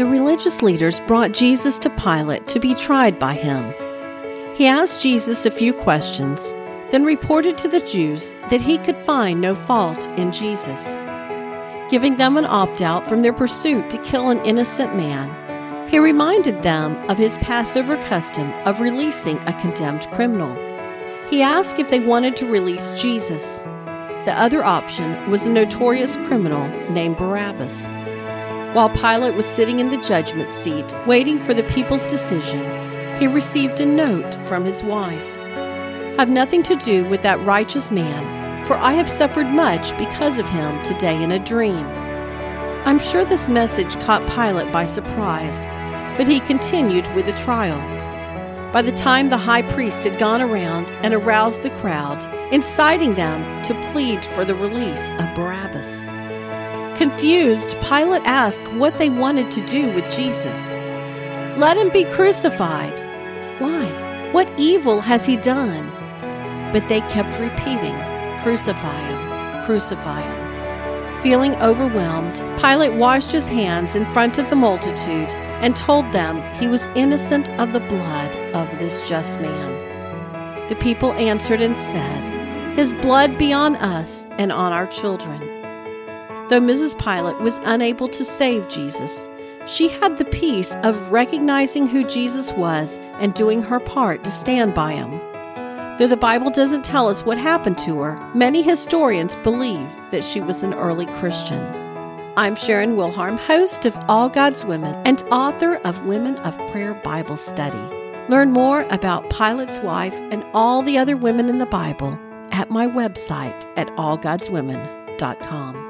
The religious leaders brought Jesus to Pilate to be tried by him. He asked Jesus a few questions, then reported to the Jews that he could find no fault in Jesus. Giving them an opt out from their pursuit to kill an innocent man, he reminded them of his Passover custom of releasing a condemned criminal. He asked if they wanted to release Jesus. The other option was a notorious criminal named Barabbas. While Pilate was sitting in the judgment seat, waiting for the people's decision, he received a note from his wife. Have nothing to do with that righteous man, for I have suffered much because of him today in a dream. I'm sure this message caught Pilate by surprise, but he continued with the trial. By the time the high priest had gone around and aroused the crowd, inciting them to plead for the release of Barabbas. Confused, Pilate asked what they wanted to do with Jesus. Let him be crucified. Why? What evil has he done? But they kept repeating, Crucify him, crucify him. Feeling overwhelmed, Pilate washed his hands in front of the multitude and told them he was innocent of the blood of this just man. The people answered and said, His blood be on us and on our children. Though Mrs. Pilate was unable to save Jesus, she had the peace of recognizing who Jesus was and doing her part to stand by him. Though the Bible doesn't tell us what happened to her, many historians believe that she was an early Christian. I'm Sharon Wilharm, host of All God's Women and author of Women of Prayer Bible Study. Learn more about Pilate's wife and all the other women in the Bible at my website at allgodswomen.com.